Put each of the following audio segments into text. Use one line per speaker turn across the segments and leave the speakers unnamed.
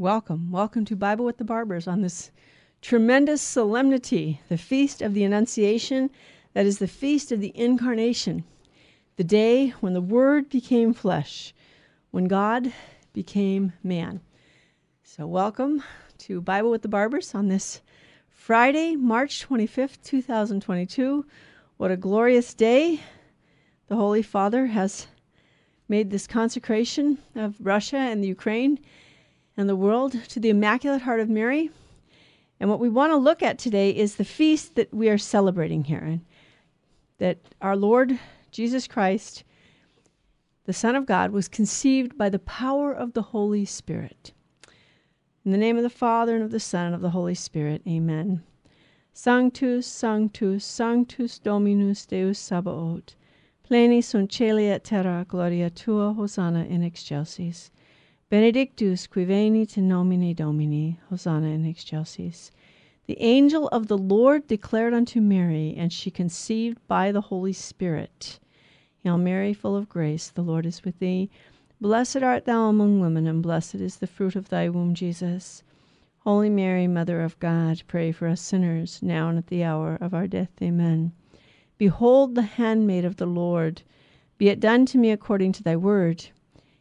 Welcome. Welcome to Bible with the Barbers on this tremendous solemnity, the Feast of the Annunciation, that is the Feast of the Incarnation, the day when the Word became flesh, when God became man. So, welcome to Bible with the Barbers on this Friday, March 25th, 2022. What a glorious day! The Holy Father has made this consecration of Russia and the Ukraine and the world to the Immaculate Heart of Mary. And what we want to look at today is the feast that we are celebrating here, and that our Lord Jesus Christ, the Son of God, was conceived by the power of the Holy Spirit. In the name of the Father, and of the Son, and of the Holy Spirit, amen. Sanctus, Sanctus, Sanctus Dominus Deus Sabaoth, pleni sunt celi et terra gloria tua, Hosanna in excelsis. Benedictus qui venit in nomine Domini, Hosanna in excelsis. The angel of the Lord declared unto Mary, and she conceived by the Holy Spirit. Hail Mary, full of grace, the Lord is with thee. Blessed art thou among women, and blessed is the fruit of thy womb, Jesus. Holy Mary, Mother of God, pray for us sinners, now and at the hour of our death. Amen. Behold the handmaid of the Lord. Be it done to me according to thy word.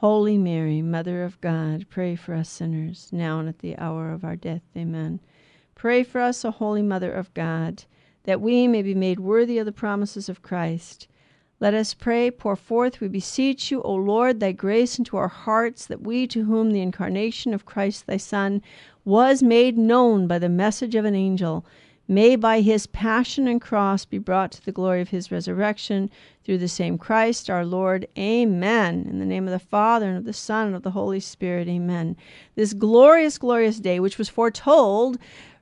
Holy Mary, Mother of God, pray for us sinners, now and at the hour of our death. Amen. Pray for us, O Holy Mother of God, that we may be made worthy of the promises of Christ. Let us pray, pour forth, we beseech you, O Lord, thy grace into our hearts, that we, to whom the incarnation of Christ thy Son was made known by the message of an angel, may by his passion and cross be brought to the glory of his resurrection through the same Christ our Lord. Amen. In the name of the Father, and of the Son, and of the Holy Spirit. Amen. This glorious, glorious day, which was foretold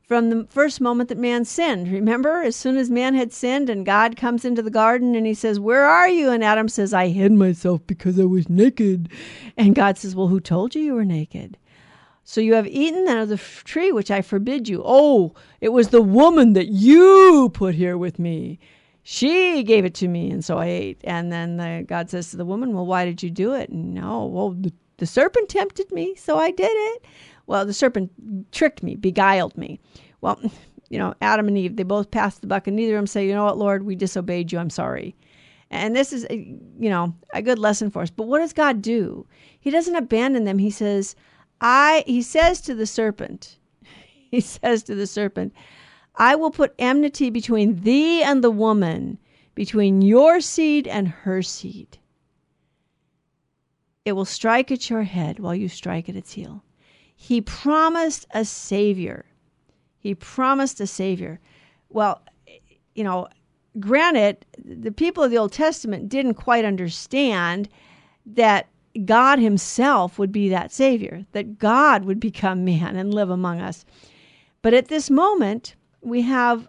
from the first moment that man sinned. Remember, as soon as man had sinned, and God comes into the garden and he says, Where are you? And Adam says, I hid myself because I was naked. And God says, Well, who told you you were naked? So you have eaten out of the tree which I forbid you. Oh, it was the woman that you put here with me. She gave it to me, and so I ate. And then the, God says to the woman, Well, why did you do it? And no, well, the, the serpent tempted me, so I did it. Well, the serpent tricked me, beguiled me. Well, you know, Adam and Eve, they both passed the buck, and neither of them say, You know what, Lord, we disobeyed you. I'm sorry. And this is, uh, you know, a good lesson for us. But what does God do? He doesn't abandon them. He says, I he says to the serpent, he says to the serpent, I will put enmity between thee and the woman, between your seed and her seed. It will strike at your head while you strike at its heel. He promised a savior. He promised a savior. Well, you know, granted, the people of the Old Testament didn't quite understand that God Himself would be that Savior, that God would become man and live among us. But at this moment, we have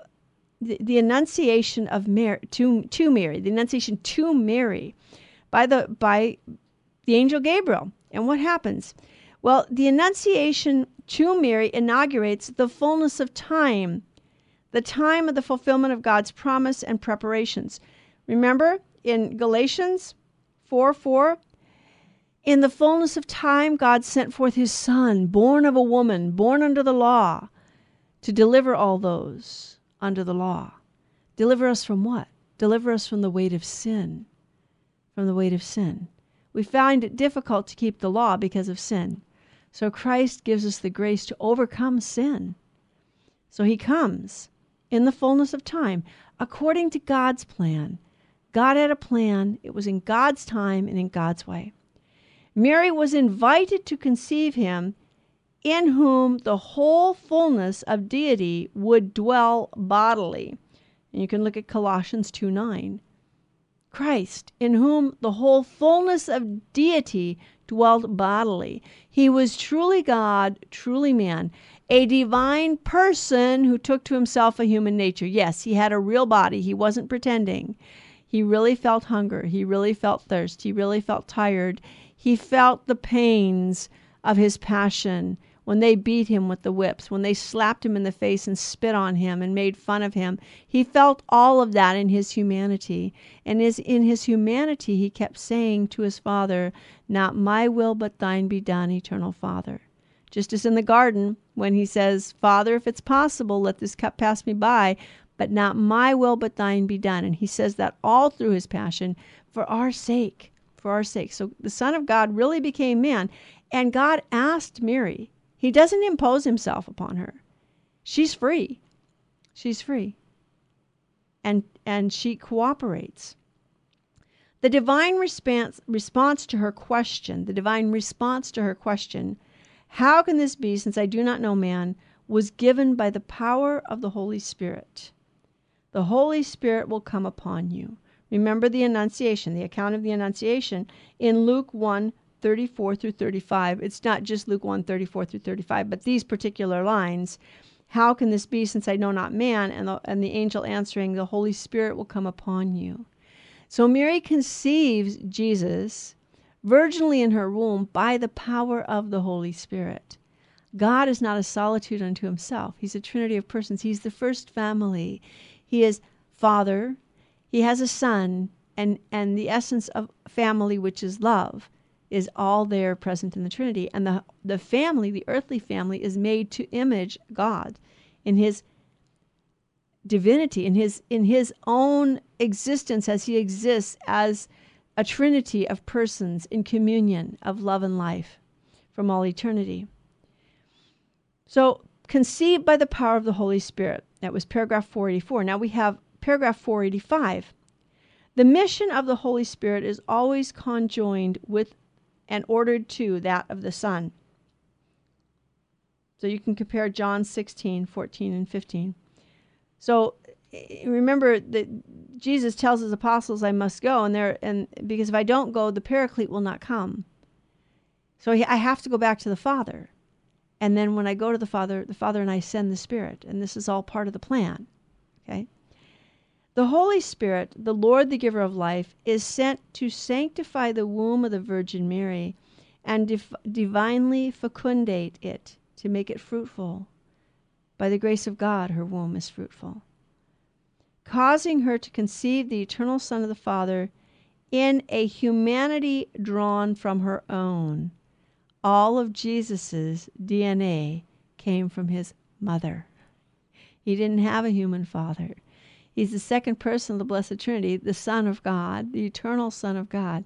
the, the Annunciation of Mary to, to Mary, the Annunciation to Mary by the by the angel Gabriel. And what happens? Well, the Annunciation to Mary inaugurates the fullness of time, the time of the fulfillment of God's promise and preparations. Remember in Galatians 4 4, in the fullness of time, God sent forth his Son, born of a woman, born under the law, to deliver all those under the law. Deliver us from what? Deliver us from the weight of sin. From the weight of sin. We find it difficult to keep the law because of sin. So Christ gives us the grace to overcome sin. So he comes in the fullness of time, according to God's plan. God had a plan, it was in God's time and in God's way. Mary was invited to conceive him in whom the whole fullness of deity would dwell bodily. And you can look at Colossians 2 9. Christ, in whom the whole fullness of deity dwelt bodily. He was truly God, truly man, a divine person who took to himself a human nature. Yes, he had a real body, he wasn't pretending. He really felt hunger, he really felt thirst, he really felt tired. He felt the pains of his passion when they beat him with the whips, when they slapped him in the face and spit on him and made fun of him. He felt all of that in his humanity. And is in his humanity he kept saying to his father, Not my will but thine be done, eternal Father. Just as in the garden, when he says, Father, if it's possible, let this cup pass me by, but not my will but thine be done. And he says that all through his passion for our sake. For our sake. So the Son of God really became man. And God asked Mary, he doesn't impose himself upon her. She's free. She's free. And and she cooperates. The divine response response to her question, the divine response to her question, how can this be since I do not know man, was given by the power of the Holy Spirit. The Holy Spirit will come upon you. Remember the Annunciation, the account of the Annunciation in Luke 1 34 through 35. It's not just Luke 1 34 through 35, but these particular lines. How can this be since I know not man? And the, and the angel answering, The Holy Spirit will come upon you. So Mary conceives Jesus virginally in her womb by the power of the Holy Spirit. God is not a solitude unto himself. He's a trinity of persons. He's the first family. He is Father, he has a Son, and, and the essence of family, which is love is all there present in the Trinity. And the, the family, the earthly family, is made to image God in his divinity, in his in his own existence as he exists as a trinity of persons in communion of love and life from all eternity. So conceived by the power of the Holy Spirit. That was paragraph 484. Now we have paragraph 485. The mission of the Holy Spirit is always conjoined with and ordered to that of the Son. So you can compare John 16, 14, and 15. So eh, remember that Jesus tells his apostles, I must go, and there and because if I don't go, the paraclete will not come. So I have to go back to the Father. And then when I go to the Father, the Father and I send the Spirit. And this is all part of the plan. Okay? The Holy Spirit, the Lord, the giver of life, is sent to sanctify the womb of the Virgin Mary and div- divinely fecundate it, to make it fruitful. By the grace of God, her womb is fruitful, causing her to conceive the eternal Son of the Father in a humanity drawn from her own. All of Jesus's DNA came from his mother. He didn't have a human father. He's the second person of the Blessed Trinity, the Son of God, the eternal Son of God.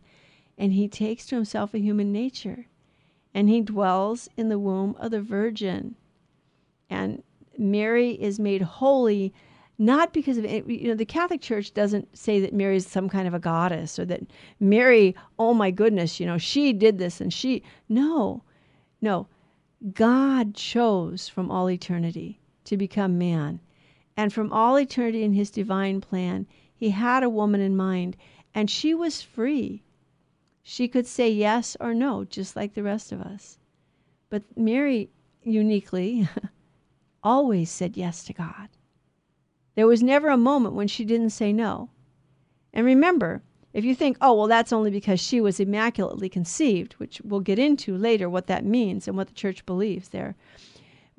And he takes to himself a human nature. And he dwells in the womb of the Virgin. And Mary is made holy not because of. You know, the Catholic Church doesn't say that Mary is some kind of a goddess or that Mary, oh my goodness, you know, she did this and she. No, no. God chose from all eternity to become man and from all eternity in his divine plan, he had a woman in mind, and she was free. She could say yes or no, just like the rest of us. But Mary, uniquely, always said yes to God. There was never a moment when she didn't say no. And remember, if you think, oh, well, that's only because she was immaculately conceived, which we'll get into later what that means and what the church believes there.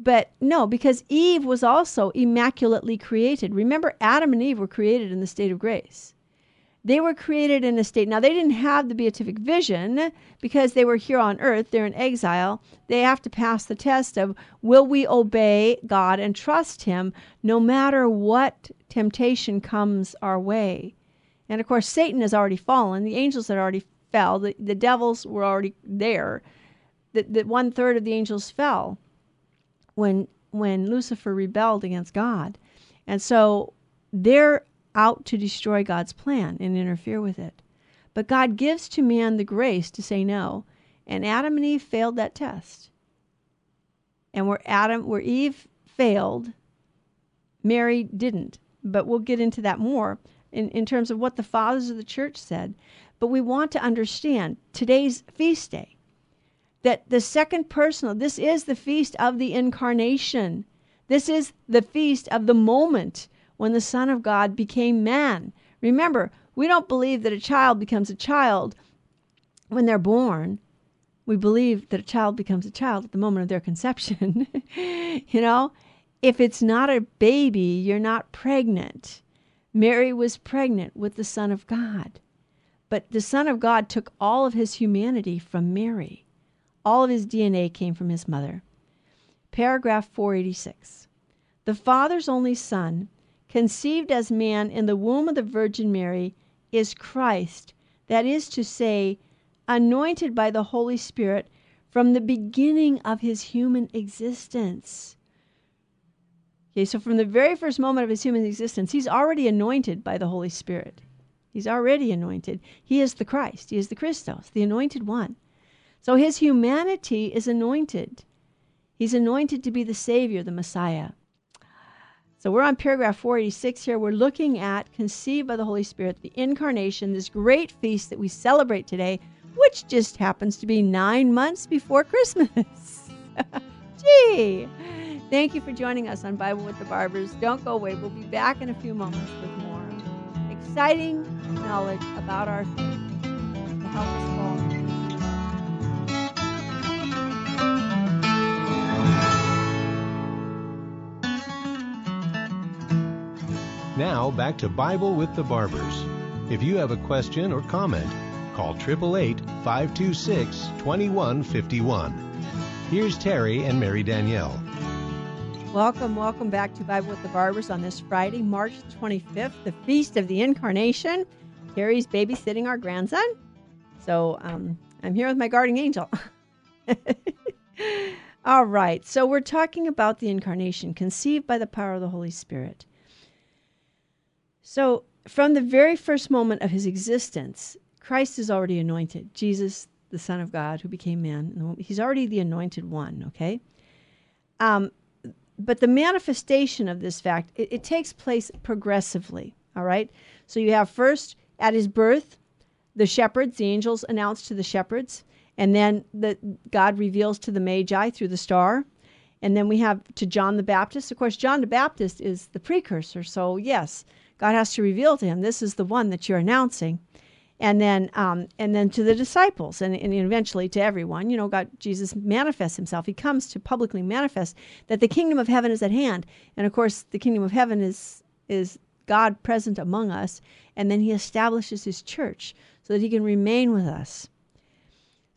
But no, because Eve was also immaculately created. Remember, Adam and Eve were created in the state of grace. They were created in a state. Now, they didn't have the beatific vision because they were here on earth. They're in exile. They have to pass the test of will we obey God and trust Him no matter what temptation comes our way. And of course, Satan has already fallen. The angels had already fell. The, the devils were already there. The, the one third of the angels fell when when Lucifer rebelled against God. And so they're out to destroy God's plan and interfere with it. But God gives to man the grace to say no. And Adam and Eve failed that test. And where Adam where Eve failed, Mary didn't. But we'll get into that more in, in terms of what the fathers of the church said. But we want to understand today's feast day that the second personal, this is the feast of the incarnation. This is the feast of the moment when the Son of God became man. Remember, we don't believe that a child becomes a child when they're born. We believe that a child becomes a child at the moment of their conception. you know, if it's not a baby, you're not pregnant. Mary was pregnant with the Son of God. But the Son of God took all of his humanity from Mary. All of his DNA came from his mother. Paragraph 486. The Father's only Son, conceived as man in the womb of the Virgin Mary, is Christ, that is to say, anointed by the Holy Spirit from the beginning of his human existence. Okay, so from the very first moment of his human existence, he's already anointed by the Holy Spirit. He's already anointed. He is the Christ. He is the Christos, the anointed one. So his humanity is anointed. He's anointed to be the Savior, the Messiah. So we're on paragraph 486 here. We're looking at conceived by the Holy Spirit, the incarnation, this great feast that we celebrate today, which just happens to be nine months before Christmas. Gee! Thank you for joining us on Bible with the Barbers. Don't go away. We'll be back in a few moments with more exciting knowledge about our faith to help us
Now back to Bible with the Barbers. If you have a question or comment, call 888 526 2151. Here's Terry and Mary Danielle.
Welcome, welcome back to Bible with the Barbers on this Friday, March 25th, the Feast of the Incarnation. Terry's babysitting our grandson. So um, I'm here with my guardian angel. All right, so we're talking about the incarnation, conceived by the power of the Holy Spirit. So, from the very first moment of his existence, Christ is already anointed. Jesus, the Son of God, who became man, he's already the anointed one, okay? Um, but the manifestation of this fact, it, it takes place progressively, all right? So, you have first at his birth, the shepherds, the angels announce to the shepherds, and then the, God reveals to the Magi through the star. And then we have to John the Baptist. Of course, John the Baptist is the precursor. So, yes, God has to reveal to him, this is the one that you're announcing. And then, um, and then to the disciples, and, and eventually to everyone. You know, God, Jesus manifests Himself. He comes to publicly manifest that the kingdom of heaven is at hand. And of course, the kingdom of heaven is is God present among us. And then He establishes His church so that He can remain with us.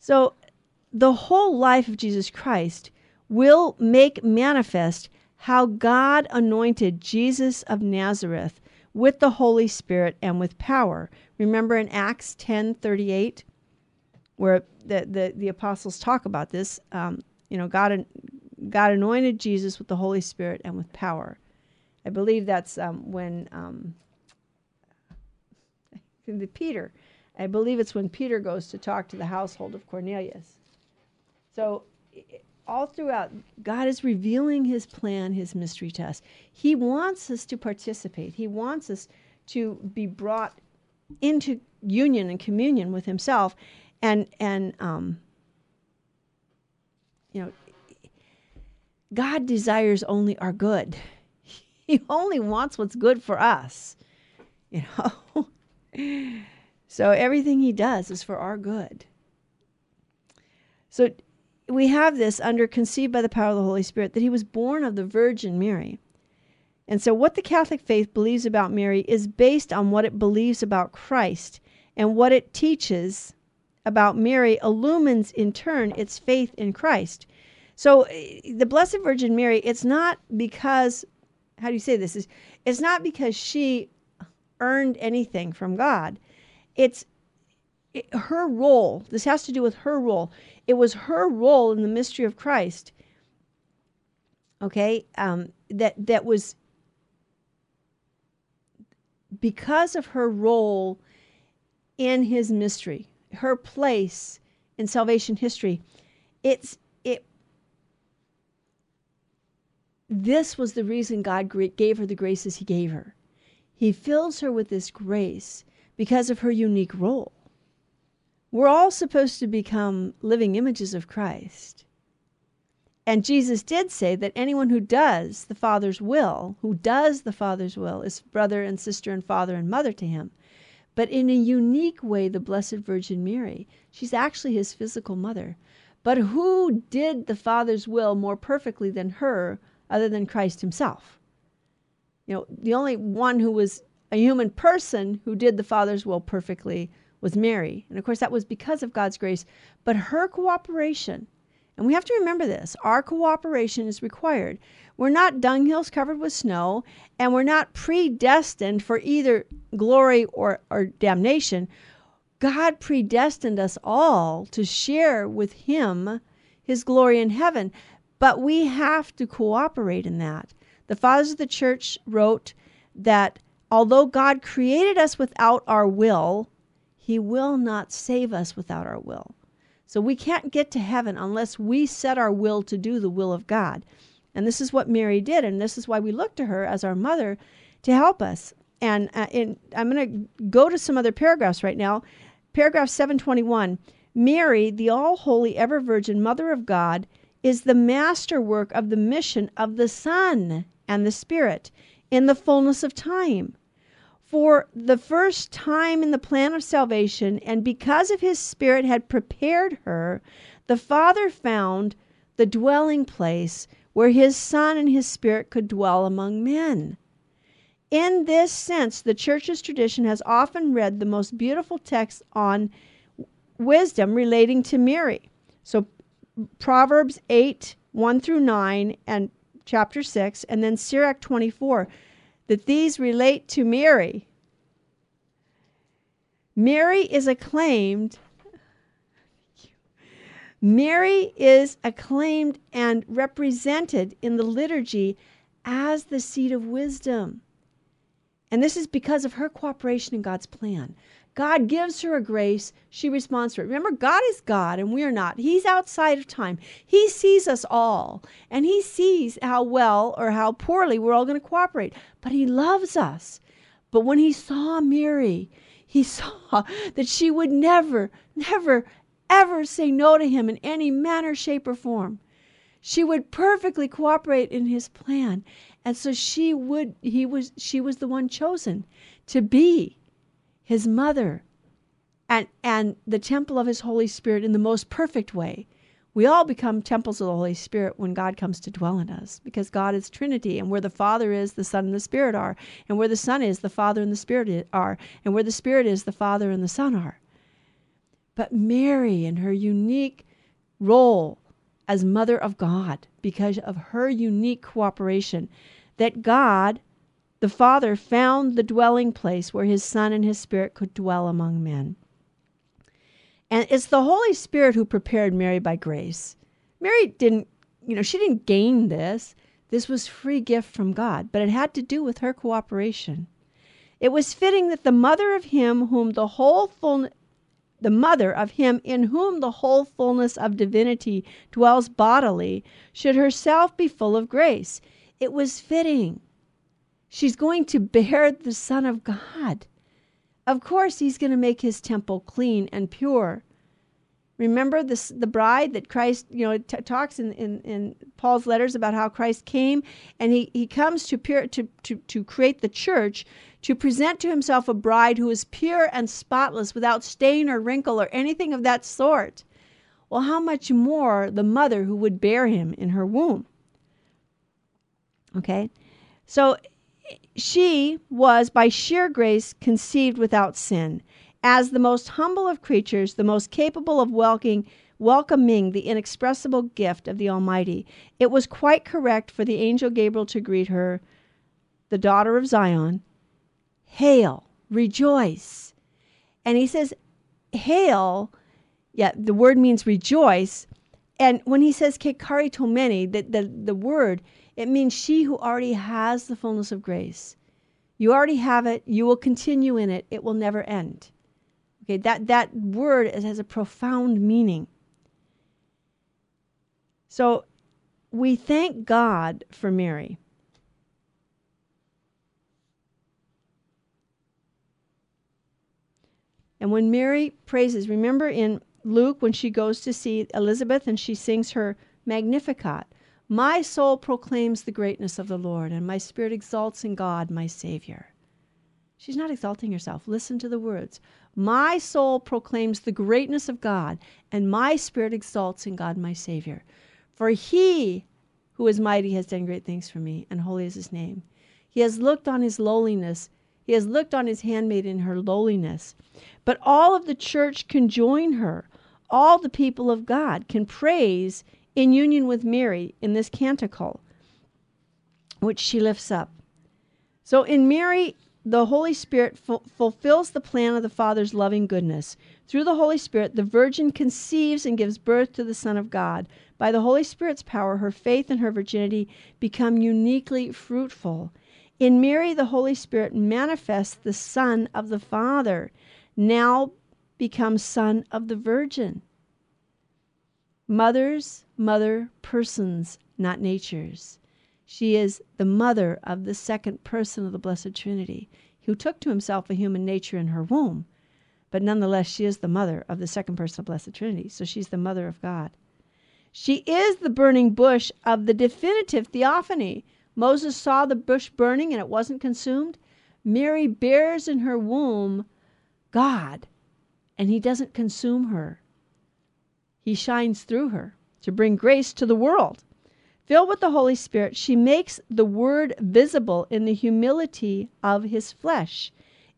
So, the whole life of Jesus Christ will make manifest how God anointed Jesus of Nazareth with the Holy Spirit and with power. Remember in Acts 10:38 where the, the, the apostles talk about this, um, you know, God, God anointed Jesus with the Holy Spirit and with power. I believe that's um, when um, the Peter, I believe it's when Peter goes to talk to the household of Cornelius. So all throughout, God is revealing his plan, his mystery to us. He wants us to participate, he wants us to be brought into union and communion with himself. And, and, um, you know, God desires only our good. He only wants what's good for us, you know. so everything he does is for our good. So we have this under conceived by the power of the Holy Spirit that he was born of the Virgin Mary. And so, what the Catholic faith believes about Mary is based on what it believes about Christ, and what it teaches about Mary illumines in turn its faith in Christ. So, eh, the Blessed Virgin Mary, it's not because, how do you say this? Is It's not because she earned anything from God. It's it, her role. This has to do with her role. It was her role in the mystery of Christ. Okay, um, that that was because of her role in his mystery, her place in salvation history, it's it this was the reason God gave her the graces he gave her. He fills her with this grace because of her unique role. We're all supposed to become living images of Christ. And Jesus did say that anyone who does the Father's will, who does the Father's will, is brother and sister and father and mother to him. But in a unique way, the Blessed Virgin Mary, she's actually his physical mother. But who did the Father's will more perfectly than her, other than Christ himself? You know, the only one who was a human person who did the Father's will perfectly was Mary. And of course, that was because of God's grace. But her cooperation, and we have to remember this our cooperation is required. We're not dunghills covered with snow, and we're not predestined for either glory or, or damnation. God predestined us all to share with Him His glory in heaven, but we have to cooperate in that. The fathers of the church wrote that although God created us without our will, He will not save us without our will. So we can't get to heaven unless we set our will to do the will of God. And this is what Mary did, and this is why we look to her as our mother to help us. And uh, I'm going to go to some other paragraphs right now. Paragraph 721 Mary, the all holy, ever virgin Mother of God, is the masterwork of the mission of the Son and the Spirit in the fullness of time for the first time in the plan of salvation, and because of his Spirit had prepared her, the Father found the dwelling place where his Son and his Spirit could dwell among men. In this sense, the church's tradition has often read the most beautiful texts on wisdom relating to Mary. So, Proverbs 8 1 through 9 and chapter 6, and then Sirach 24 that these relate to Mary. Mary is acclaimed. Mary is acclaimed and represented in the liturgy as the seat of wisdom. And this is because of her cooperation in God's plan. God gives her a grace, she responds to it. Remember, God is God and we are not. He's outside of time. He sees us all, and He sees how well or how poorly we're all going to cooperate. But He loves us. But when He saw Mary, He saw that she would never, never, ever say no to Him in any manner, shape, or form. She would perfectly cooperate in His plan. And so she would, he was, she was the one chosen to be his mother, and, and the temple of his Holy Spirit in the most perfect way. We all become temples of the Holy Spirit when God comes to dwell in us because God is Trinity, and where the Father is, the Son and the Spirit are, and where the Son is, the Father and the Spirit are, and where the Spirit is, the Father and the Son are. But Mary, in her unique role as Mother of God, because of her unique cooperation, that God the Father found the dwelling place where his Son and his Spirit could dwell among men. And it's the Holy Spirit who prepared Mary by grace. Mary didn't, you know, she didn't gain this. This was free gift from God, but it had to do with her cooperation. It was fitting that the mother of him whom the whole full the mother of him in whom the whole fullness of divinity dwells bodily should herself be full of grace. It was fitting She's going to bear the Son of God. Of course, he's going to make his temple clean and pure. Remember this, the bride that Christ, you know, t- talks in, in, in Paul's letters about how Christ came and he, he comes to, pure, to, to, to create the church to present to himself a bride who is pure and spotless without stain or wrinkle or anything of that sort. Well, how much more the mother who would bear him in her womb? Okay? So she was by sheer grace conceived without sin. As the most humble of creatures, the most capable of welcoming, welcoming the inexpressible gift of the Almighty, it was quite correct for the angel Gabriel to greet her, the daughter of Zion, Hail, rejoice. And he says, Hail, yeah, the word means rejoice. And when he says kecharitomene, the, the, the word it means she who already has the fullness of grace. You already have it. You will continue in it. It will never end. Okay, that, that word has a profound meaning. So we thank God for Mary. And when Mary praises, remember in Luke when she goes to see Elizabeth and she sings her Magnificat. My soul proclaims the greatness of the Lord, and my spirit exalts in God, my Savior. She's not exalting herself. Listen to the words. My soul proclaims the greatness of God, and my spirit exalts in God, my Savior. For he who is mighty has done great things for me, and holy is his name. He has looked on his lowliness. He has looked on his handmaid in her lowliness. But all of the church can join her. All the people of God can praise in union with Mary in this canticle, which she lifts up. So in Mary, the Holy Spirit fu- fulfills the plan of the Father's loving goodness. Through the Holy Spirit, the Virgin conceives and gives birth to the Son of God. By the Holy Spirit's power, her faith and her virginity become uniquely fruitful. In Mary, the Holy Spirit manifests the Son of the Father, now becomes Son of the Virgin. Mothers, mother, persons, not natures. She is the mother of the second person of the Blessed Trinity, who took to himself a human nature in her womb. But nonetheless, she is the mother of the second person of Blessed Trinity. So she's the mother of God. She is the burning bush of the definitive theophany. Moses saw the bush burning and it wasn't consumed. Mary bears in her womb God, and he doesn't consume her. He shines through her to bring grace to the world. Filled with the Holy Spirit, she makes the Word visible in the humility of his flesh.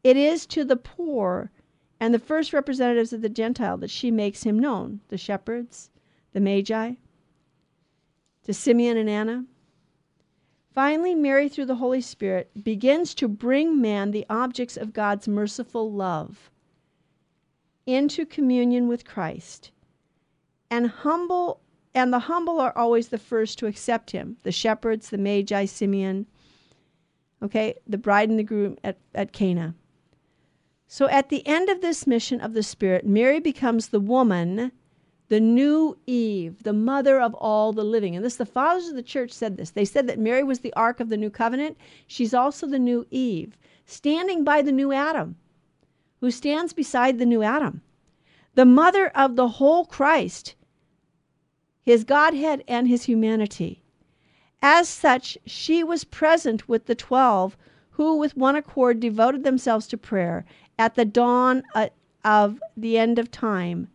It is to the poor and the first representatives of the Gentile that she makes him known the shepherds, the Magi, to Simeon and Anna. Finally, Mary, through the Holy Spirit, begins to bring man the objects of God's merciful love into communion with Christ and humble and the humble are always the first to accept him. The shepherds the magi simeon okay the bride and the groom at, at cana. So at the end of this mission of the spirit mary becomes the woman the new eve the mother of all the living. And this the fathers of the church said this. They said that mary was the ark of the new covenant. She's also the new eve standing by the new adam who stands beside the new adam. The mother of the whole christ his Godhead and his humanity. As such, she was present with the twelve who, with one accord, devoted themselves to prayer at the dawn uh, of the end of time,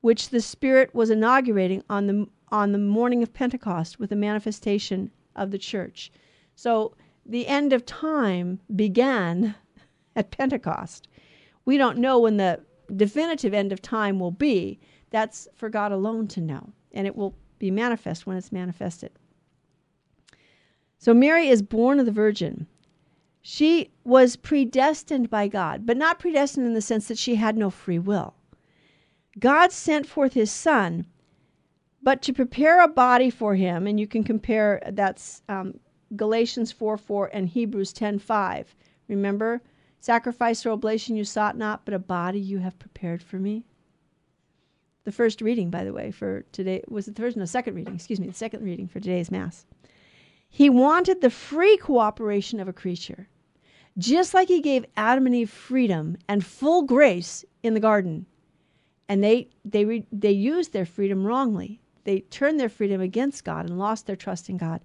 which the Spirit was inaugurating on the, on the morning of Pentecost with the manifestation of the church. So the end of time began at Pentecost. We don't know when the definitive end of time will be that's for God alone to know, and it will be manifest when it's manifested. So Mary is born of the Virgin. She was predestined by God, but not predestined in the sense that she had no free will. God sent forth his Son, but to prepare a body for him, and you can compare that's um, Galatians 4 4 and Hebrews 10 5. Remember, sacrifice or oblation you sought not, but a body you have prepared for me the first reading, by the way, for today was the first, no, second reading, excuse me, the second reading for today's Mass. He wanted the free cooperation of a creature, just like he gave Adam and Eve freedom and full grace in the garden. And they, they, re, they used their freedom wrongly. They turned their freedom against God and lost their trust in God.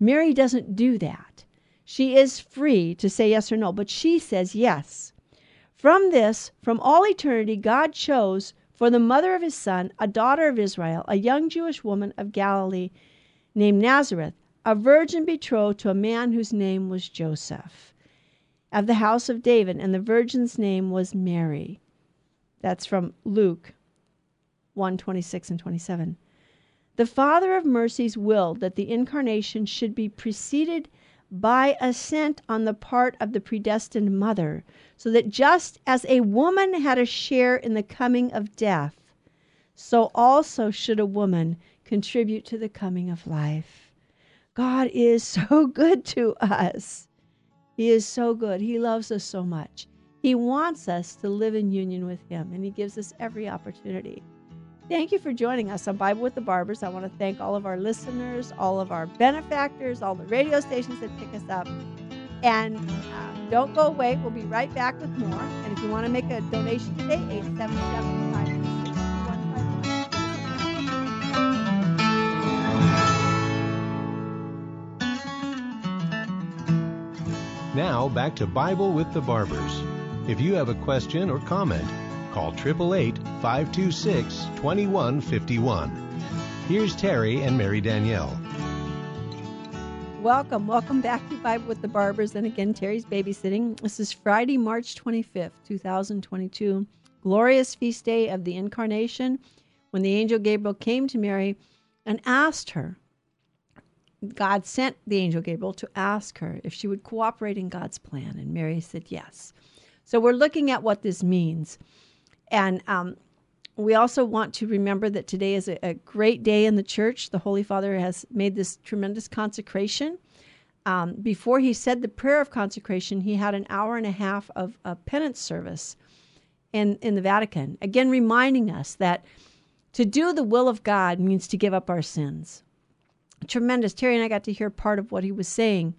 Mary doesn't do that. She is free to say yes or no, but she says yes. From this, from all eternity, God chose for the mother of his son, a daughter of Israel, a young Jewish woman of Galilee named Nazareth, a virgin betrothed to a man whose name was Joseph, of the house of David, and the virgin's name was Mary. That's from Luke 1 26 and 27. The Father of mercies willed that the incarnation should be preceded by assent on the part of the predestined mother, so that just as a woman had a share in the coming of death, so also should a woman contribute to the coming of life. God is so good to us. He is so good. He loves us so much. He wants us to live in union with Him, and He gives us every opportunity. Thank you for joining us on Bible with the Barbers. I want to thank all of our listeners, all of our benefactors, all the radio stations that pick us up. And uh, don't go away. We'll be right back with more. And if you want to make a donation today, 877
Now back to Bible with the Barbers. If you have a question or comment, call 888 526 2151. Here's Terry and Mary Danielle.
Welcome, welcome back to Bible with the Barbers. And again, Terry's babysitting. This is Friday, March 25th, 2022. Glorious feast day of the Incarnation when the angel Gabriel came to Mary and asked her God sent the angel Gabriel to ask her if she would cooperate in God's plan, and Mary said yes. So we're looking at what this means. And um, we also want to remember that today is a, a, great day in the church. The Holy Father has made this tremendous consecration. Um, before he said the prayer of consecration, he had an hour and a half of a penance service in, in the Vatican, again reminding us that to do the will of God means to give up our sins tremendous. Terry and I got to hear part of what he was saying.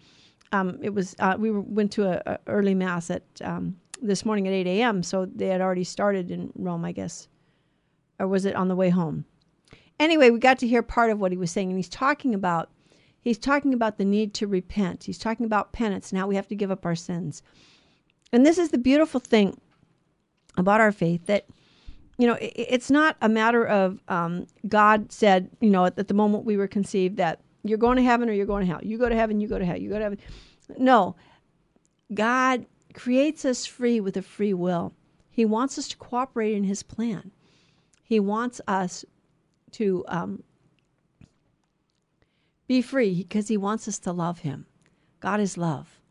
Um, it was uh, we went to a, a, early mass at um, this morning at 8 a.m. So they had already started in Rome, I guess, or was it on the way home? Anyway, we got to hear part of what he was saying, and he's talking about he's talking about the need to repent. He's talking about penance and how we have to give up our sins. And this is the beautiful thing about our faith that you know, it, it's not a matter of um, God said, you know, at, at, the moment we were conceived that you're going to heaven or you're going to hell. You go to heaven, you go to hell. You go to heaven. No, God creates us free with a free will. He wants us to cooperate in His plan. He wants us to um, be free because He wants us to love Him. God is love.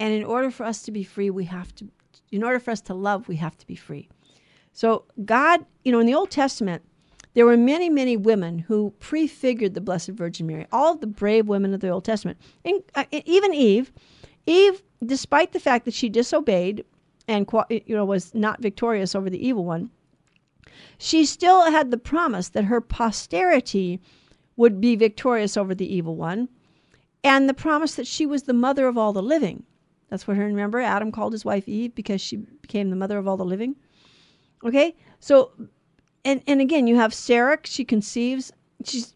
And in order for us to be free, we have to, in order for us to love, we have to be free. So, God, you know, in the Old Testament, there were many, many women who prefigured the Blessed Virgin Mary, all of the brave women of the Old Testament. And, uh, even Eve, Eve, despite the fact that she disobeyed and you know was not victorious over the evil one, she still had the promise that her posterity would be victorious over the evil one, and the promise that she was the mother of all the living. That's what her remember Adam called his wife Eve because she became the mother of all the living. Okay? So and and again, you have Sarah, she conceives. She's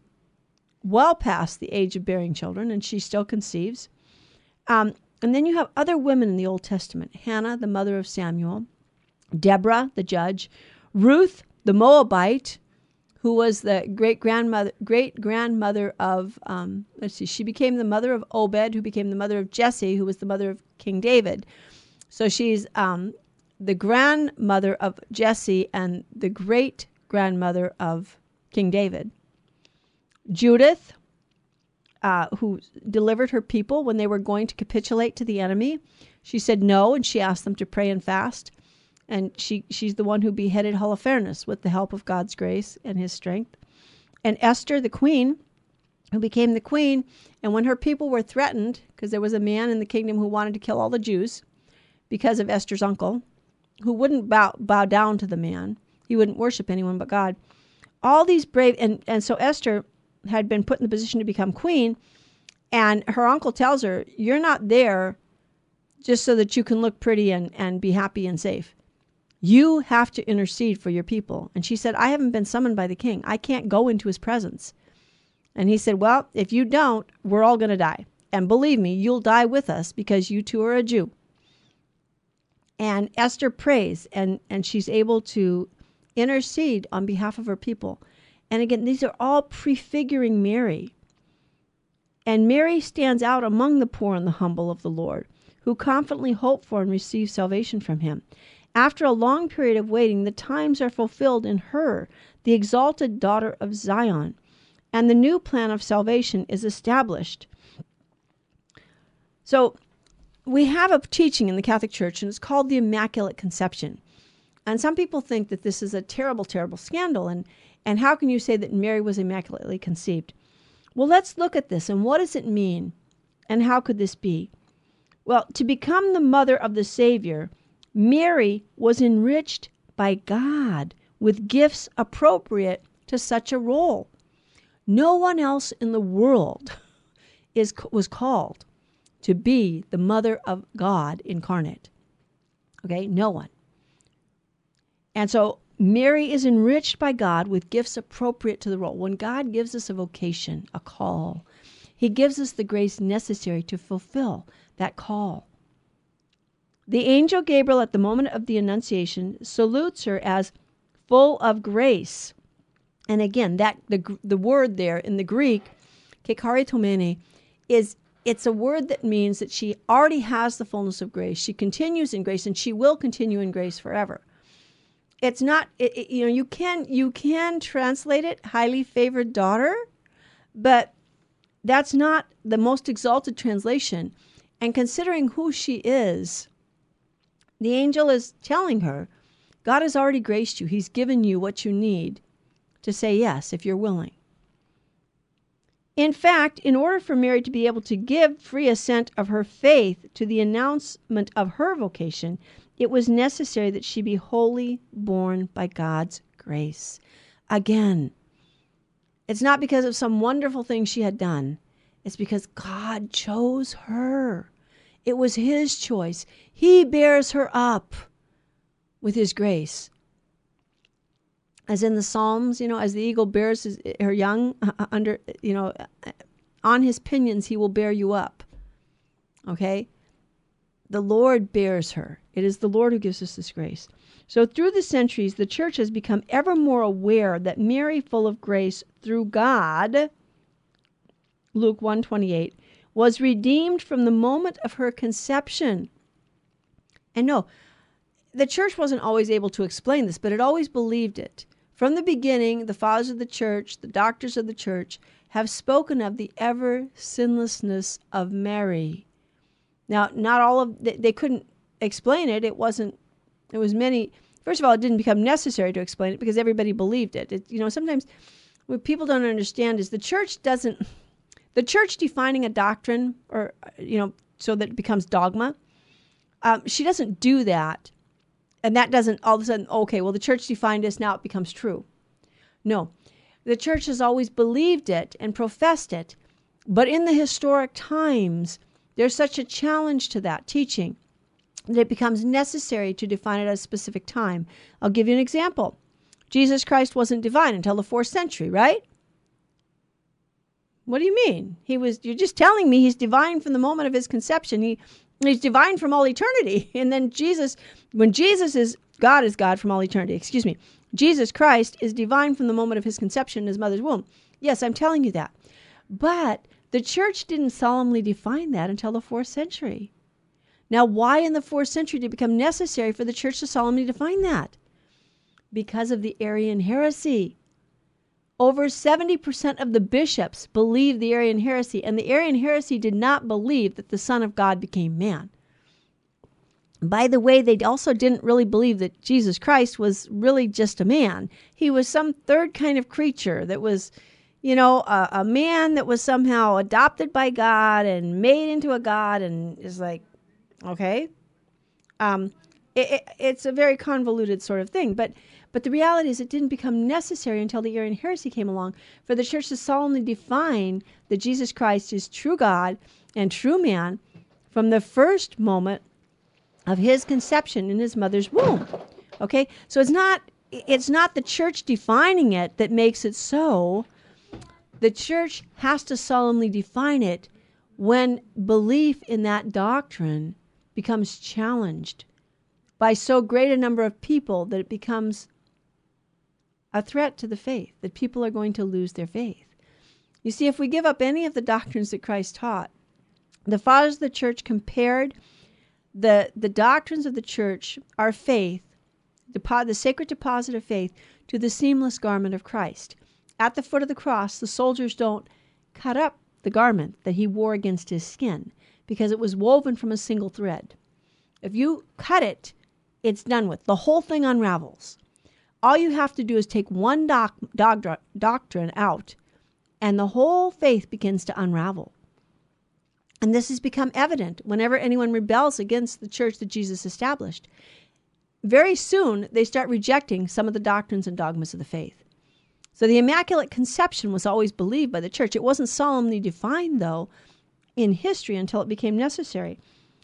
well past the age of bearing children and she still conceives. Um, and then you have other women in the Old Testament Hannah, the mother of Samuel, Deborah, the judge, Ruth, the Moabite, who was the great grandmother great grandmother of um, let's see, she became the mother of Obed, who became the mother of Jesse, who was the mother of King David. So she's um, the grandmother of Jesse and the great grandmother of King David. Judith, uh, who delivered her people when they were going to capitulate to the enemy, she said no, and she asked them to pray and fast. And she, she's the one who beheaded Holofernes with the help of God's grace and his strength. And Esther, the queen, who became the queen, and when her people were threatened, because there was a man in the kingdom who wanted to kill all the Jews because of Esther's uncle, who wouldn't bow, bow down to the man. He wouldn't worship anyone but God. All these brave, and, and so Esther had been put in the position to become queen, and her uncle tells her, You're not there just so that you can look pretty and, and be happy and safe. You have to intercede for your people. And she said, I haven't been summoned by the king. I can't go into his presence. And he said, Well, if you don't, we're all going to die. And believe me, you'll die with us because you two are a Jew. And Esther prays and, and she's able to intercede on behalf of her people. And again, these are all prefiguring Mary. And Mary stands out among the poor and the humble of the Lord, who confidently hope for and receive salvation from him. After a long period of waiting, the times are fulfilled in her, the exalted daughter of Zion, and the new plan of salvation is established. So we have a teaching in the Catholic Church, and it's called the Immaculate Conception. And some people think that this is a terrible, terrible scandal. And, and how can you say that Mary was immaculately conceived? Well, let's look at this and what does it mean? And how could this be? Well, to become the mother of the Savior, Mary was enriched by God with gifts appropriate to such a role. No one else in the world is was called to be the mother of God incarnate. Okay, no one. And so Mary is enriched by God with gifts appropriate to the role. When God gives us a vocation, a call, He gives us the grace necessary to fulfill that call. The angel Gabriel, at the moment of the Annunciation, salutes her as full of grace. And again, that the, the word there in the Greek, kecharitomene, is it's a word that means that she already has the fullness of grace. She continues in grace, and she will continue in grace forever. It's not, it, it, you know, you can you can translate it highly favored daughter, but that's not the most exalted translation. And considering who she is, the angel is telling her, God has already graced you. He's given you what you need to say yes if you're willing. In fact, in order for Mary to be able to give free assent of her faith to the announcement of her vocation, it was necessary that she be wholly borne by God's grace. Again, it's not because of some wonderful thing she had done, it's because God chose her. It was His choice. He bears her up with His grace as in the Psalms, you know, as the eagle bears his, her young uh, uh, under, you know, uh, on his pinions, he will bear you up. Okay? The Lord bears her. It is the Lord who gives us this grace. So through the centuries, the church has become ever more aware that Mary, full of grace through God, Luke 128, was redeemed from the moment of her conception. And no, the church wasn't always able to explain this, but it always believed it. From the beginning, the fathers of the church, the doctors of the church, have spoken of the ever sinlessness of Mary. Now, not all of they, they couldn't explain it. It wasn't. It was many. First of all, it didn't become necessary to explain it because everybody believed it. it you know, sometimes what people don't understand is the church doesn't. The church defining a doctrine, or you know, so that it becomes dogma. Um, she doesn't do that and that doesn't all of a sudden, okay, well, the church defined this, now it becomes true. No, the church has always believed it and professed it. But in the historic times, there's such a challenge to that teaching that it becomes necessary to define it at a specific time. I'll give you an example. Jesus Christ wasn't divine until the fourth century, right? What do you mean? He was you're just telling me he's divine from the moment of his conception. He He's divine from all eternity. And then Jesus, when Jesus is God is God from all eternity, excuse me. Jesus Christ is divine from the moment of his conception in his mother's womb. Yes, I'm telling you that. But the church didn't solemnly define that until the fourth century. Now, why in the fourth century did it become necessary for the church to solemnly define that? Because of the Arian heresy. Over 70% of the bishops believed the Arian heresy, and the Arian heresy did not believe that the Son of God became man. By the way, they also didn't really believe that Jesus Christ was really just a man. He was some third kind of creature that was, you know, a, a man that was somehow adopted by God and made into a God and is like, okay. Um, it, it, it's a very convoluted sort of thing. But but the reality is, it didn't become necessary until the Arian heresy came along for the church to solemnly define that Jesus Christ is true God and true man from the first moment of his conception in his mother's womb. Okay? So it's not it's not the church defining it that makes it so. The church has to solemnly define it when belief in that doctrine becomes challenged by so great a number of people that it becomes a threat to the faith, that people are going to lose their faith. You see, if we give up any of the doctrines that Christ taught, the fathers of the church compared the, the doctrines of the church, our faith, the, the sacred deposit of faith, to the seamless garment of Christ. At the foot of the cross, the soldiers don't cut up the garment that he wore against his skin because it was woven from a single thread. If you cut it, it's done with. The whole thing unravels all you have to do is take one doc, doc, doctrine out, and the whole faith begins to unravel. And this has become evident whenever anyone rebels against the church that Jesus established. Very soon, they start rejecting some of the doctrines and dogmas of the faith. So the Immaculate Conception was always believed by the church. It wasn't solemnly defined, though, in history until it became necessary.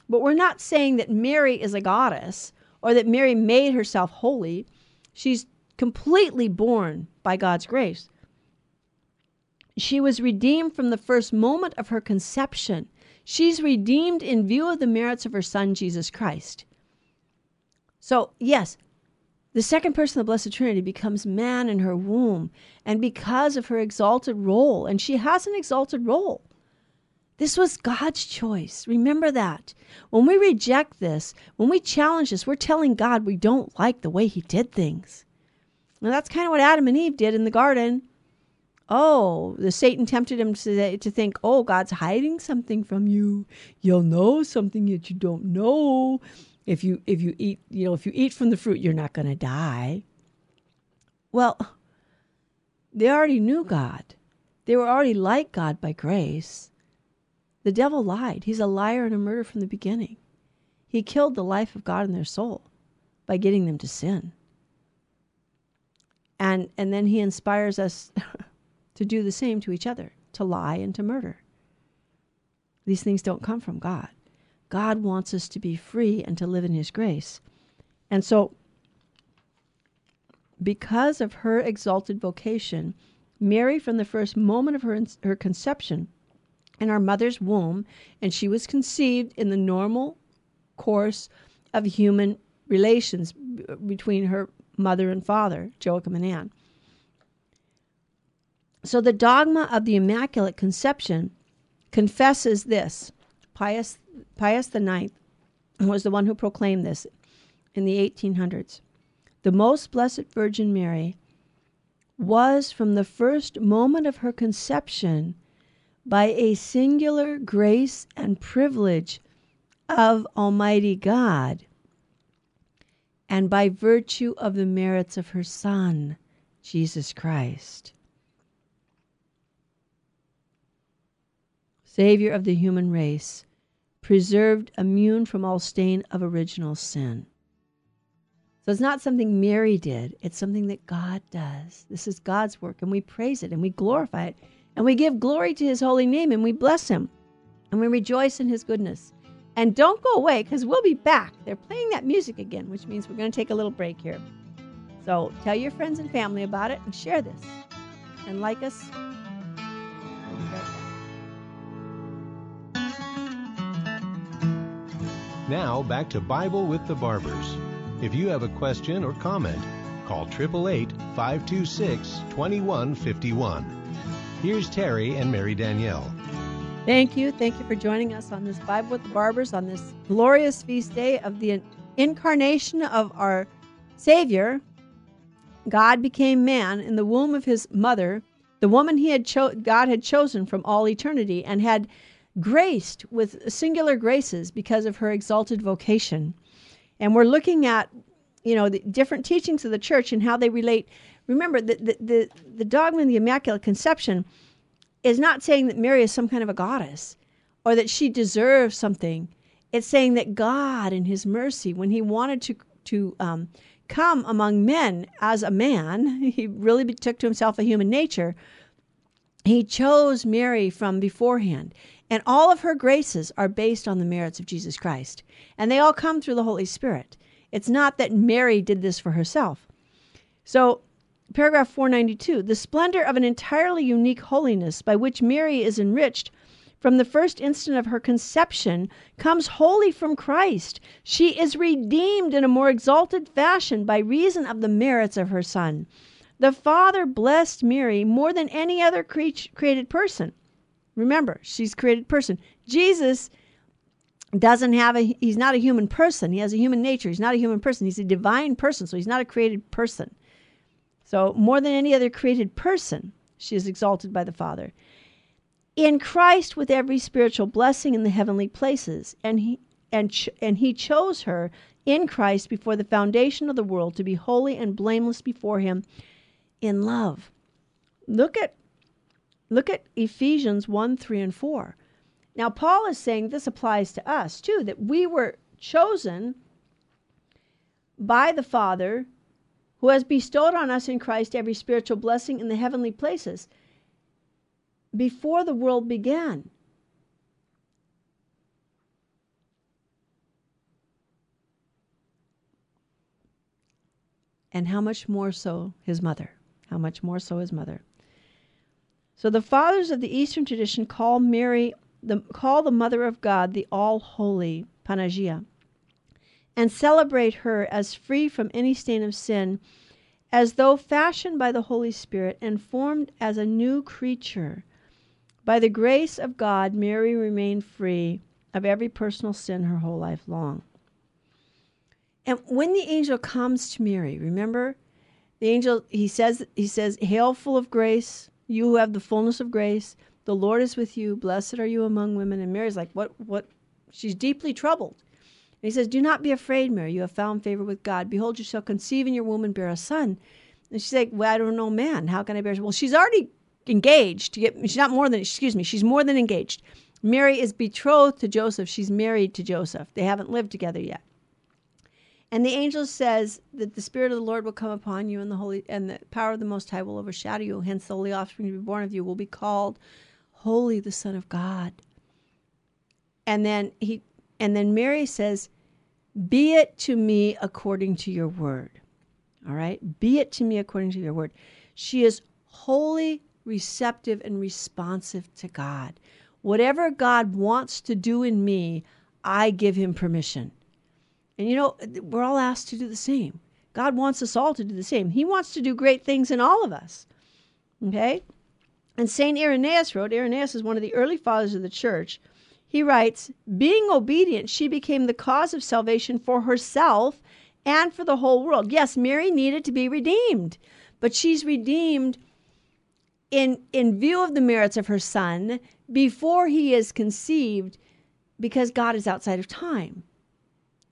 But we're not saying that Mary is a goddess or that Mary made herself holy. She's completely borne by God's grace. She was redeemed from the first moment of her conception. She's redeemed in view of the merits of her Son, Jesus Christ. So, yes, the second person of the Blessed Trinity becomes man in her womb, and because of her exalted role, and she has an exalted role. This was God's choice. Remember that. When we reject this, when we challenge this, we're telling God we don't like the way He did things. And that's kind of what Adam and Eve did in the garden. Oh, the Satan tempted him to, to think, oh, God's hiding something from you. You'll know something that you don't know. If you if you eat, you know, if you eat from the fruit, you're not going to die. Well, they already knew God. They were already like God by grace. The devil lied. He's a liar and a murderer from the beginning. He killed the life of God in their soul by getting them to sin. And and then he inspires us to do the same to each other, to lie and to murder. These things don't come from God. God wants us to be free and to live in His grace. And so, because of her exalted vocation, Mary, from the first moment of her, her conception in our mother's womb, and she was conceived in the normal course of human relations between her mother and father, Joachim and Anne. So the dogma of the Immaculate Conception confesses this. Pius, Pius IX was the one who proclaimed this in the 1800s. The Most Blessed Virgin Mary was from the first moment of her conception by a singular grace and privilege of Almighty God and by virtue of the merits of her Son, Jesus Christ. Savior of the human race, preserved immune from all stain of original sin. So it's not something Mary did, it's something that God does. This is God's work, and we praise it and we glorify it, and we give glory to his holy name, and we bless him, and we rejoice in his goodness. And don't go away because we'll be back. They're playing that music again, which means we're going to take a little break here. So tell your friends and family about it and share this. And like us.
Now back to Bible with the Barbers. If you have a question or comment, call 888 526 2151. Here's Terry and Mary Danielle.
Thank you. Thank you for joining us on this Bible with the Barbers on this glorious feast day of the incarnation of our Savior. God became man in the womb of his mother, the woman he had cho- God had chosen from all eternity and had graced with singular graces because of her exalted vocation. And we're looking at, you know, the different teachings of the church and how they relate. Remember, the, the, the, the dogma of the Immaculate Conception is not saying that Mary is some kind of a goddess or that she deserves something. It's saying that God, in His mercy, when He wanted to, to um, come among men as a man, He really took to Himself a human nature. He chose Mary from beforehand. And all of her graces are based on the merits of Jesus Christ. And they all come through the Holy Spirit. It's not that Mary did this for herself. So, paragraph 492 the splendor of an entirely unique holiness by which Mary is enriched from the first instant of her conception comes wholly from Christ. She is redeemed in a more exalted fashion by reason of the merits of her Son. The Father blessed Mary more than any other created person. Remember, she's created person. Jesus doesn't have a he's not a human person. He has a human nature. He's not a human person. He's a divine person, so he's not a created person. So, more than any other created person, she is exalted by the Father. In Christ with every spiritual blessing in the heavenly places, and he and ch- and he chose her in Christ before the foundation of the world to be holy and blameless before him in love. Look at Look at Ephesians 1 3 and 4. Now, Paul is saying this applies to us too, that we were chosen by the Father who has bestowed on us in Christ every spiritual blessing in the heavenly places before the world began. And how much more so his mother? How much more so his mother? So the fathers of the Eastern tradition call Mary the call the mother of God the all holy Panagia and celebrate her as free from any stain of sin as though fashioned by the Holy Spirit and formed as a new creature. By the grace of God, Mary remained free of every personal sin her whole life long. And when the angel comes to Mary, remember, the angel he says he says, "Hail, full of grace, you who have the fullness of grace, the Lord is with you. Blessed are you among women." And Mary's like, "What? What?" She's deeply troubled. He says, "Do not be afraid, Mary. You have found favor with God. Behold, you shall conceive in your womb and bear a son." And she's like, "Well, I don't know, man. How can I bear?" Well, she's already engaged. To get, she's not more than. Excuse me. She's more than engaged. Mary is betrothed to Joseph. She's married to Joseph. They haven't lived together yet. And the angel says that the Spirit of the Lord will come upon you, and the holy and the power of the Most High will overshadow you. Hence, the holy offspring to be born of you will be called Holy, the Son of God. And then he, and then Mary says, "Be it to me according to your word." All right, be it to me according to your word. She is wholly receptive and responsive to God. Whatever God wants to do in me, I give him permission. And you know, we're all asked to do the same. God wants us all to do the same. He wants to do great things in all of us. Okay? And St. Irenaeus wrote, Irenaeus is one of the early fathers of the church. He writes, Being obedient, she became the cause of salvation for herself and for the whole world. Yes, Mary needed to be redeemed, but she's redeemed in, in view of the merits of her son before he is conceived because God is outside of time.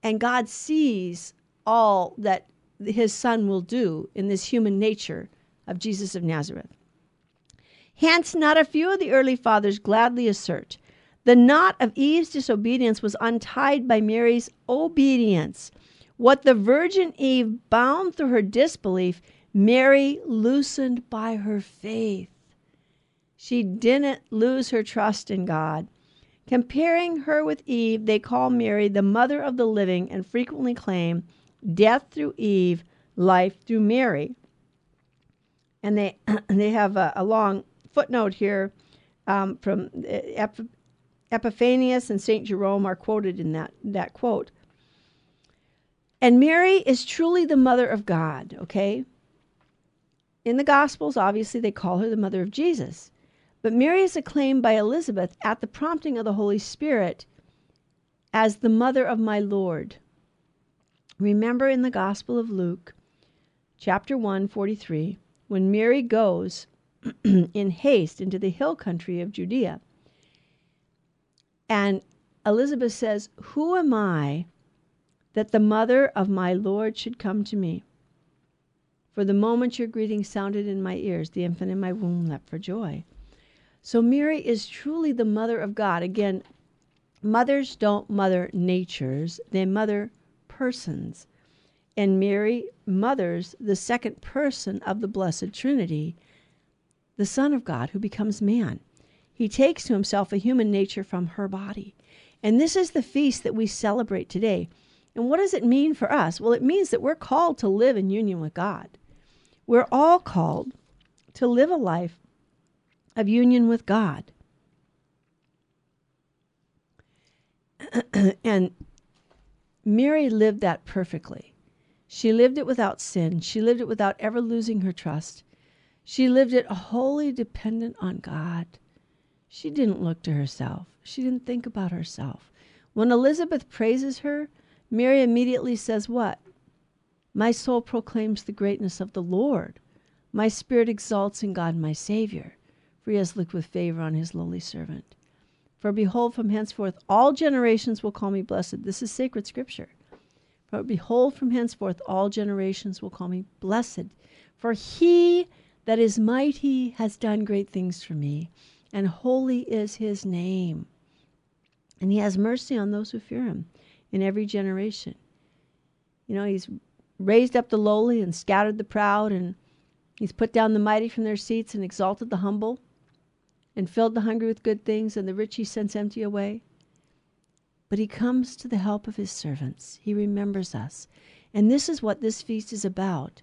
And God sees all that his son will do in this human nature of Jesus of Nazareth. Hence, not a few of the early fathers gladly assert the knot of Eve's disobedience was untied by Mary's obedience. What the Virgin Eve bound through her disbelief, Mary loosened by her faith. She didn't lose her trust in God. Comparing her with Eve, they call Mary the mother of the living and frequently claim death through Eve, life through Mary. And they they have a, a long footnote here um, from Ep- Epiphanius and Saint Jerome are quoted in that that quote. And Mary is truly the mother of God. Okay. In the Gospels, obviously, they call her the mother of Jesus. But Mary is acclaimed by Elizabeth at the prompting of the Holy Spirit as the mother of my Lord. Remember in the Gospel of Luke, chapter 1, 43, when Mary goes in haste into the hill country of Judea. And Elizabeth says, Who am I that the mother of my Lord should come to me? For the moment your greeting sounded in my ears, the infant in my womb leapt for joy. So Mary is truly the mother of God. Again, mothers don't mother natures, they mother persons. And Mary mothers the second person of the Blessed Trinity, the Son of God who becomes man. He takes to himself a human nature from her body. And this is the feast that we celebrate today. And what does it mean for us? Well, it means that we're called to live in union with God. We're all called to live a life of union with God. and Mary lived that perfectly. She lived it without sin. She lived it without ever losing her trust. She lived it wholly dependent on God. She didn't look to herself. She didn't think about herself. When Elizabeth praises her, Mary immediately says, What? My soul proclaims the greatness of the Lord. My spirit exalts in God my Savior for he has looked with favor on his lowly servant. For behold, from henceforth all generations will call me blessed. This is sacred scripture. For behold, from henceforth all generations will call me blessed. For he that is mighty has done great things for me, and holy is his name. And he has mercy on those who fear him in every generation. You know, he's raised up the lowly and scattered the proud, and he's put down the mighty from their seats and exalted the humble, and filled the hungry with good things, and the rich he sends empty away. But he comes to the help of his servants. He remembers us. And this is what this feast is about.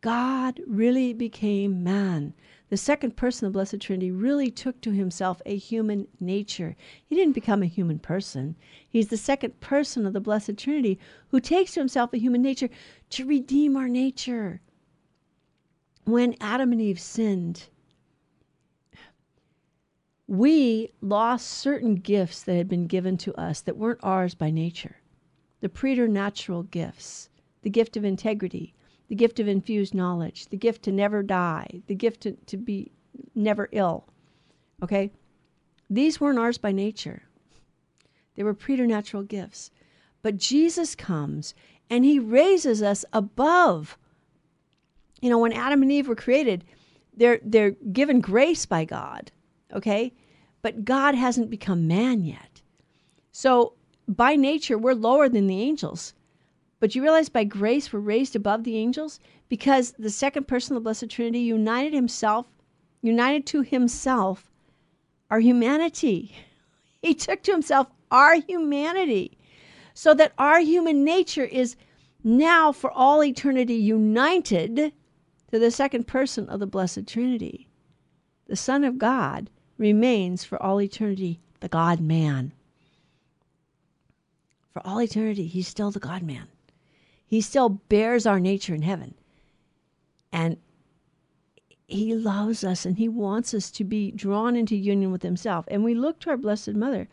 God really became man. The second person of the Blessed Trinity really took to himself a human nature. He didn't become a human person. He's the second person of the Blessed Trinity who takes to himself a human nature to redeem our nature. When Adam and Eve sinned, we lost certain gifts that had been given to us that weren't ours by nature. The preternatural gifts, the gift of integrity, the gift of infused knowledge, the gift to never die, the gift to, to be never ill. Okay? These weren't ours by nature, they were preternatural gifts. But Jesus comes and he raises us above. You know, when Adam and Eve were created, they're, they're given grace by God, okay? But God hasn't become man yet. So by nature, we're lower than the angels. But you realize by grace we're raised above the angels because the second person of the Blessed Trinity united himself, united to himself our humanity. He took to himself our humanity so that our human nature is now for all eternity united to the second person of the Blessed Trinity. The Son of God remains for all eternity the God man. For all eternity, he's still the God man. He still bears our nature in heaven. And he loves us and he wants us to be drawn into union with himself. And we look to our Blessed Mother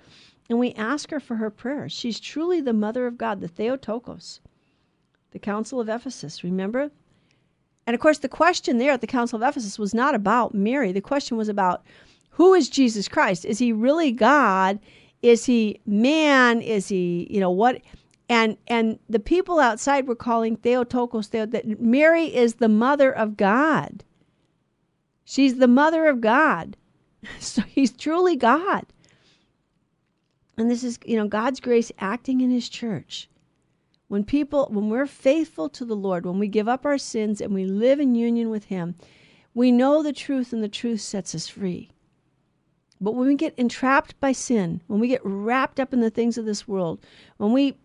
and we ask her for her prayers. She's truly the Mother of God, the Theotokos, the Council of Ephesus, remember? And of course, the question there at the Council of Ephesus was not about Mary. The question was about who is Jesus Christ? Is he really God? Is he man? Is he, you know, what? And and the people outside were calling Theotokos Theo, that Mary is the mother of God. She's the mother of God. So he's truly God. And this is, you know, God's grace acting in his church. When people when we're faithful to the Lord, when we give up our sins and we live in union with him, we know the truth and the truth sets us free. But when we get entrapped by sin, when we get wrapped up in the things of this world, when we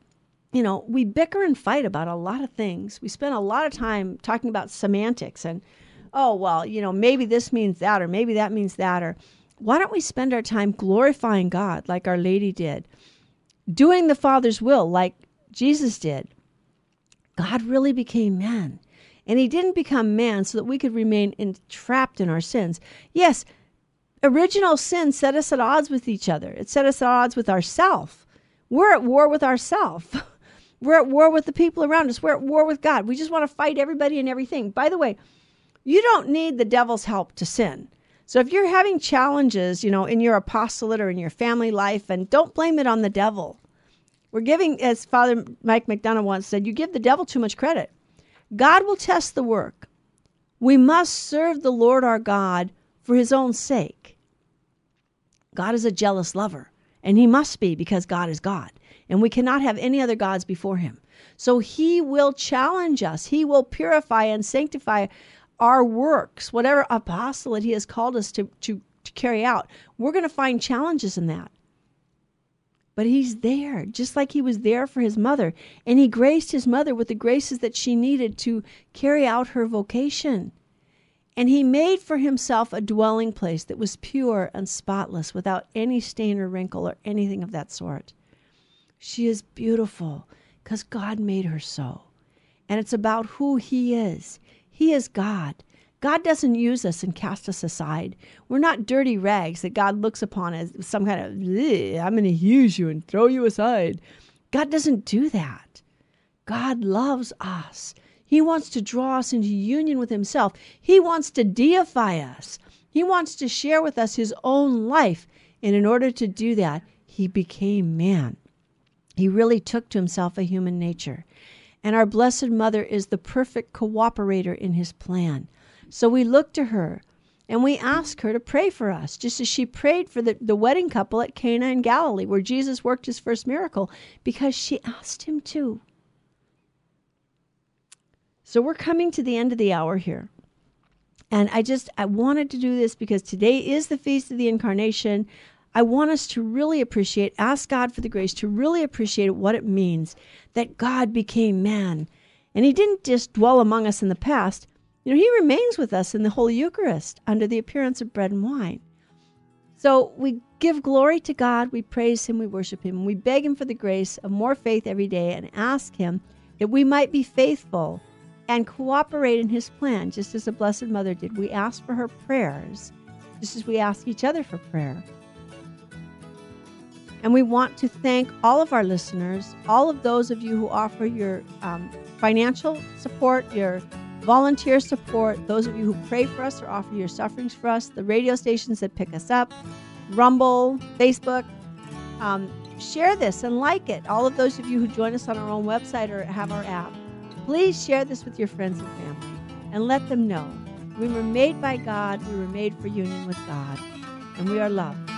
you know, we bicker and fight about a lot of things. We spend a lot of time talking about semantics and, oh, well, you know, maybe this means that, or maybe that means that, or why don't we spend our time glorifying God like Our Lady did, doing the Father's will like Jesus did? God really became man. And he didn't become man so that we could remain entrapped in our sins. Yes, original sin set us at odds with each other. It set us at odds with ourself. We're at war with ourself. We're at war with the people around us. We're at war with God. We just want to fight everybody and everything. By the way, you don't need the devil's help to sin. So if you're having challenges, you know, in your apostolate or in your family life, and don't blame it on the devil. We're giving, as Father Mike McDonough once said, you give the devil too much credit. God will test the work. We must serve the Lord our God for his own sake. God is a jealous lover, and he must be because God is God and we cannot have any other gods before him. So he will challenge us, he will purify and sanctify our works, whatever apostolate he has called us to, to, to carry out. We're going to find challenges in that. But he's there, just like he was there for his mother. And he graced his mother with the graces that she needed to carry out her vocation. And he made for himself a dwelling place that was pure and spotless, without any stain or wrinkle or anything of that sort. She is beautiful because God made her so. And it's about who He is. He is God. God doesn't use us and cast us aside. We're not dirty rags that God looks upon as some kind of, I'm going to use you and throw you aside. God doesn't do that. God loves us. He wants to draw us into union with Himself. He wants to deify us. He wants to share with us His own life. And in order to do that, He became man. He really took to himself a human nature. And our Blessed Mother is the perfect cooperator in his plan. So we look to her And we ask her to pray for us, just as she prayed for the, the wedding couple at Cana in Galilee, where Jesus worked his first miracle, because she asked him to. So we're coming to the end of the hour here. And I just I wanted to do this because today is the feast of the incarnation. I want us to really appreciate, ask God for the grace to really appreciate what it means that God became man. And he didn't just dwell among us in the past. You know, he remains with us in the Holy Eucharist under the appearance of bread and wine. So we give glory to God, we praise him, we worship him, we beg him for the grace of more faith every day and ask him that we might be faithful and cooperate in his plan, just as the Blessed Mother did. We ask for her prayers, just as we ask each other for prayer. And we want to thank all of our listeners, all of those of you who offer your um, financial support, your volunteer support, those of you who pray for us or offer your sufferings for us, the radio stations that pick us up, Rumble, Facebook. Um, share this and like it. All of those of you who join us on our own website or have our app. Please share this with your friends and family and let them know we were made by God, we were made for union with God, and we are loved.